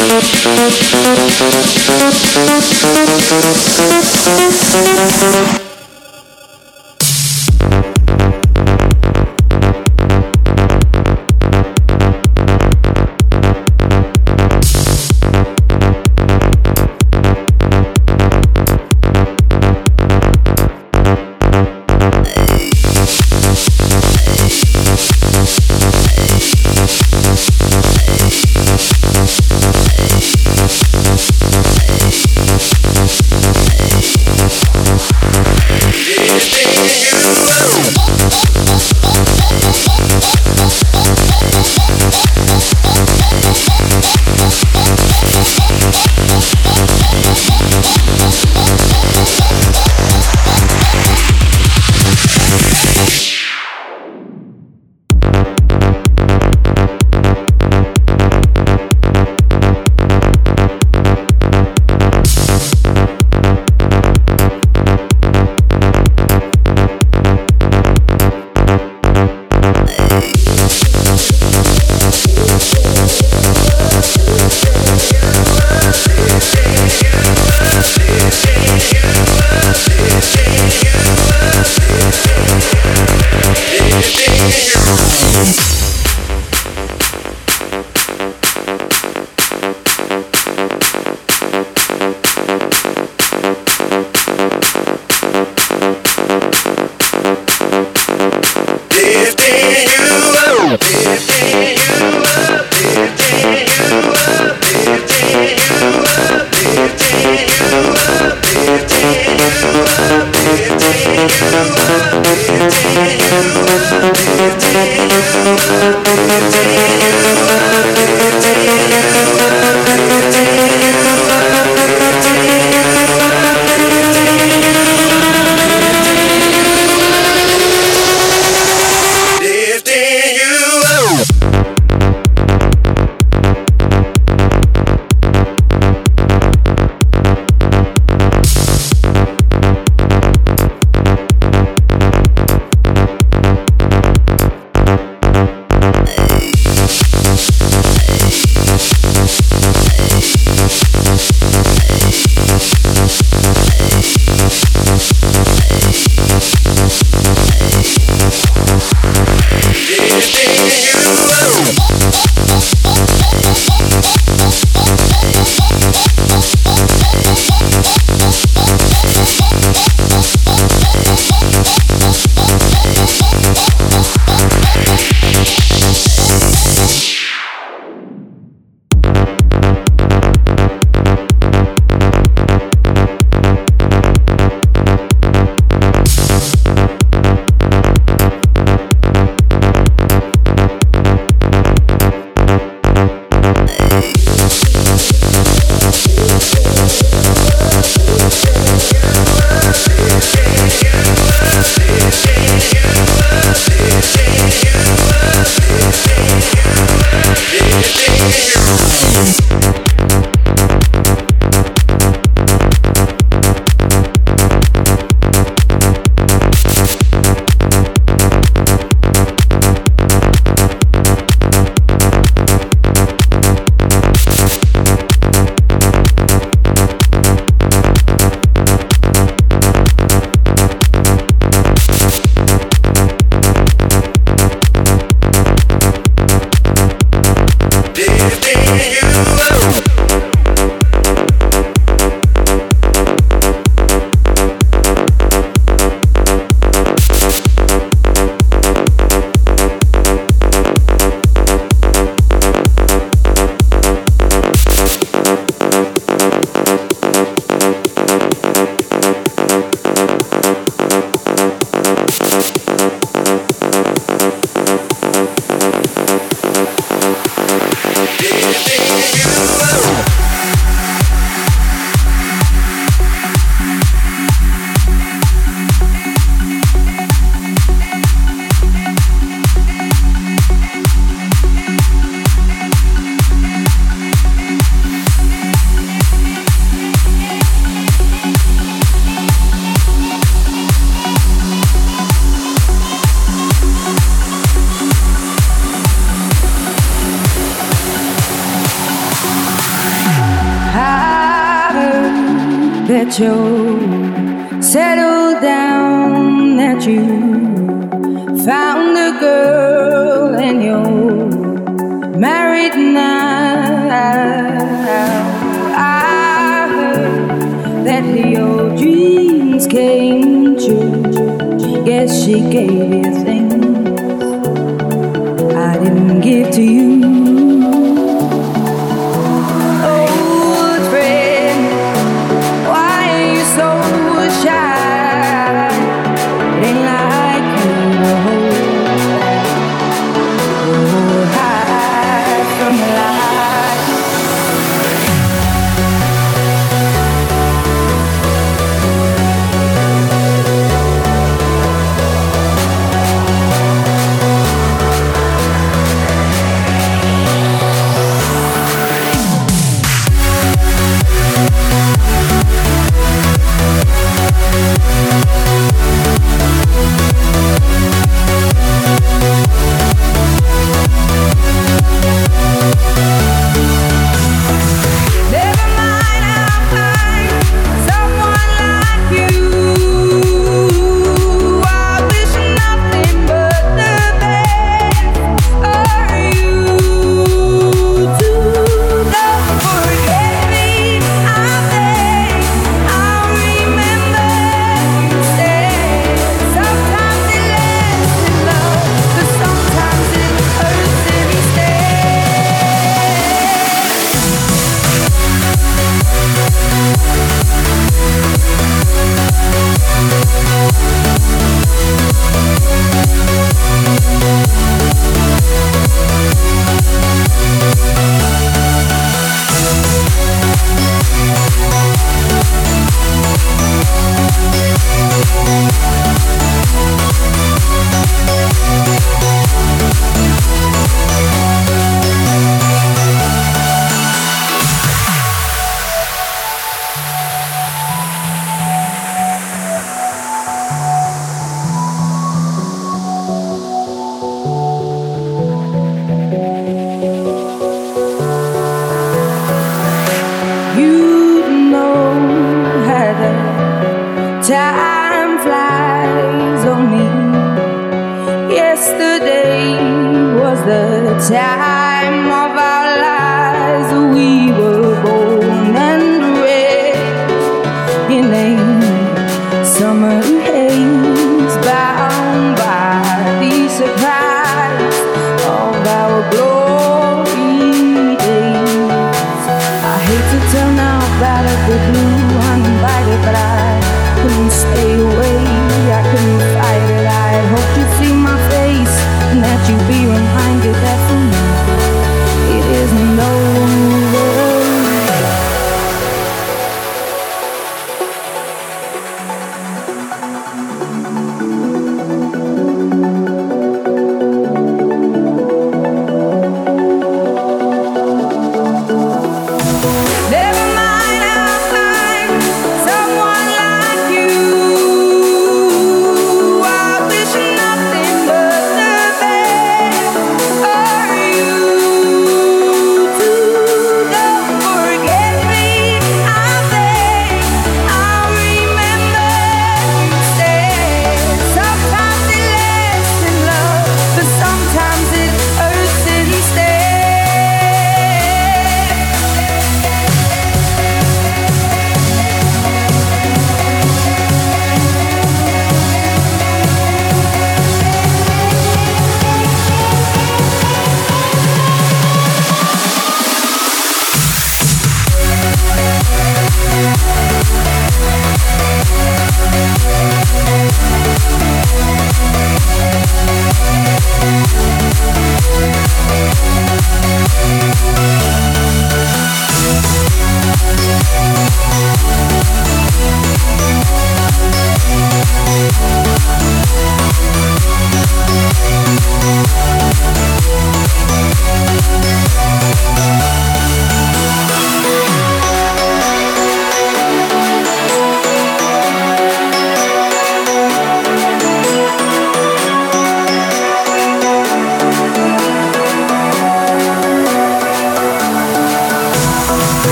Thank you.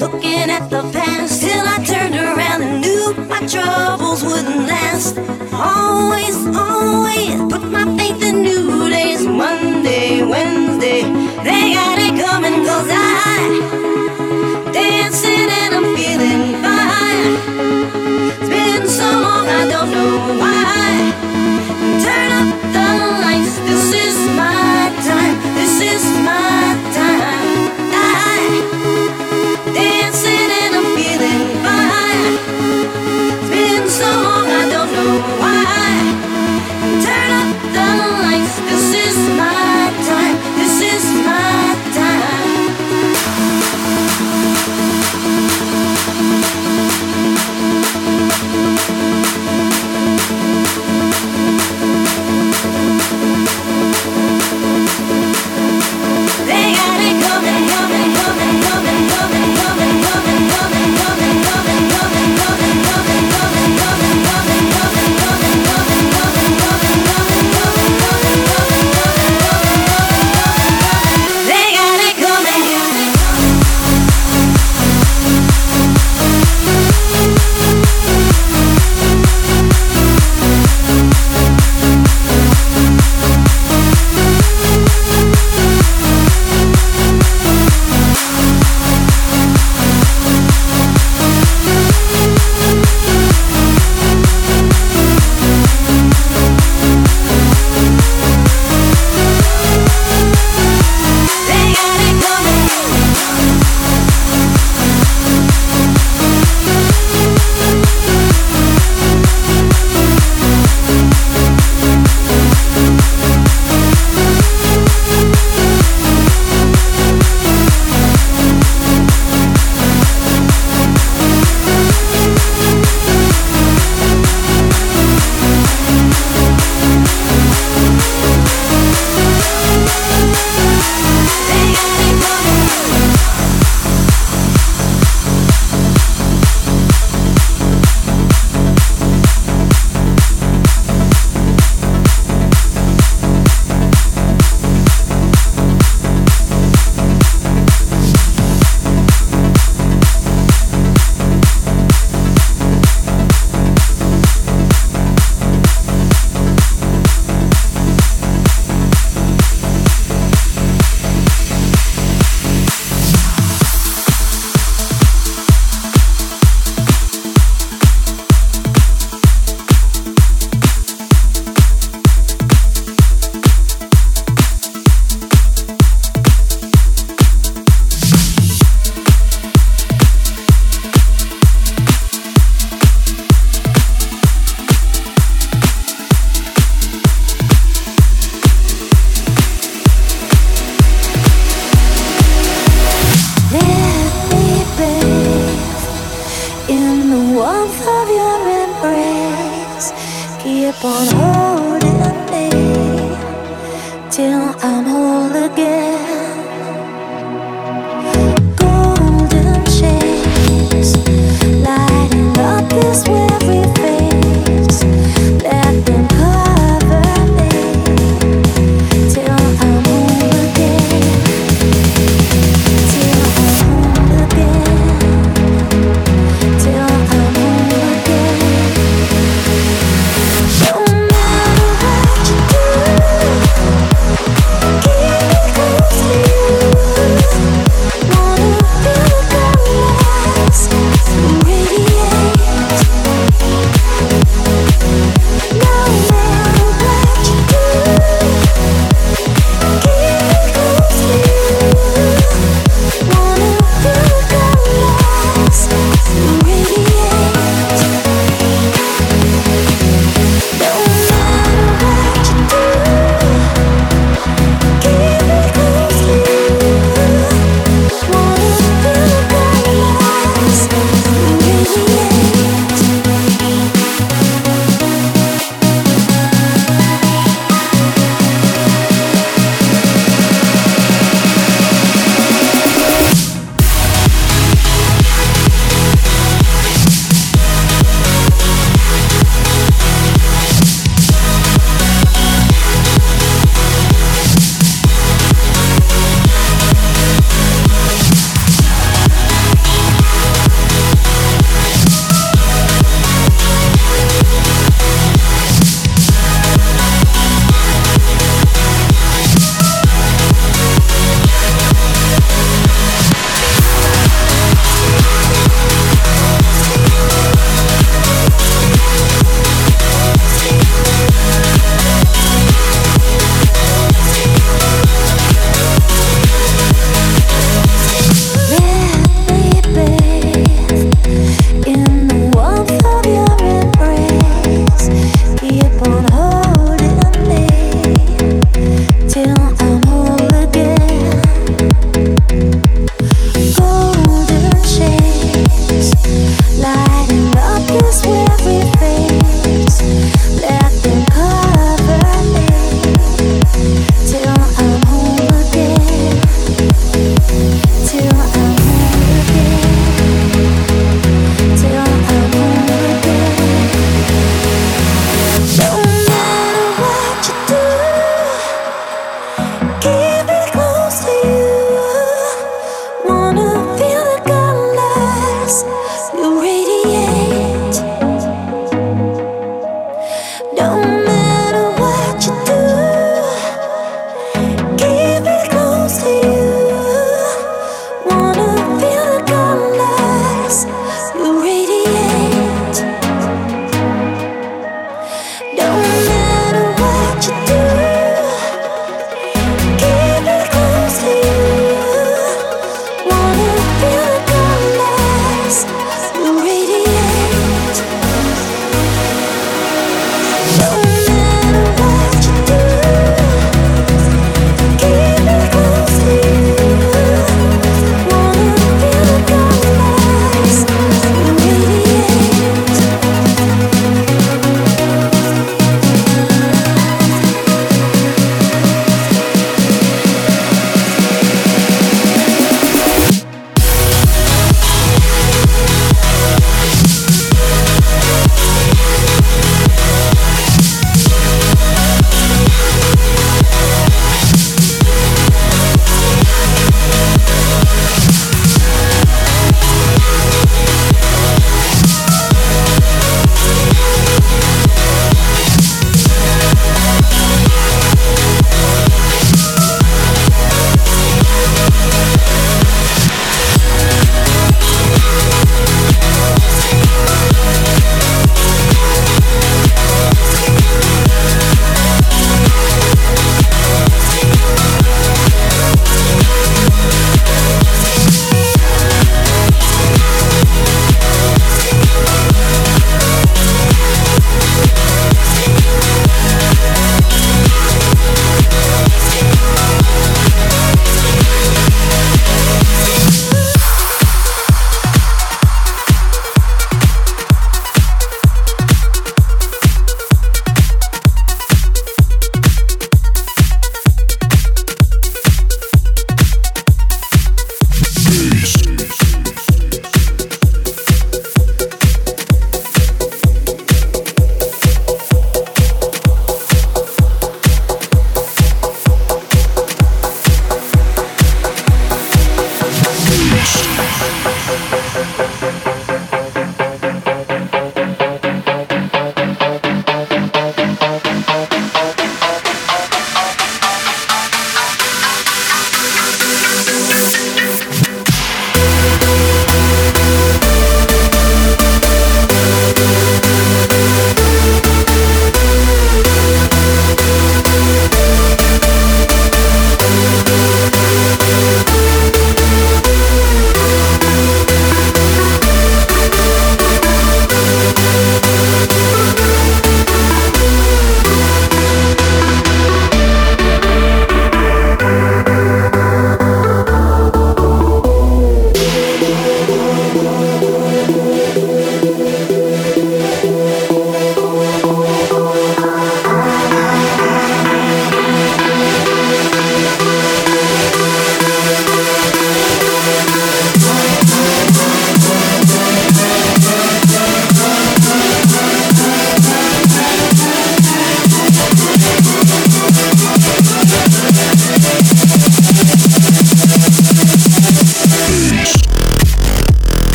Looking at the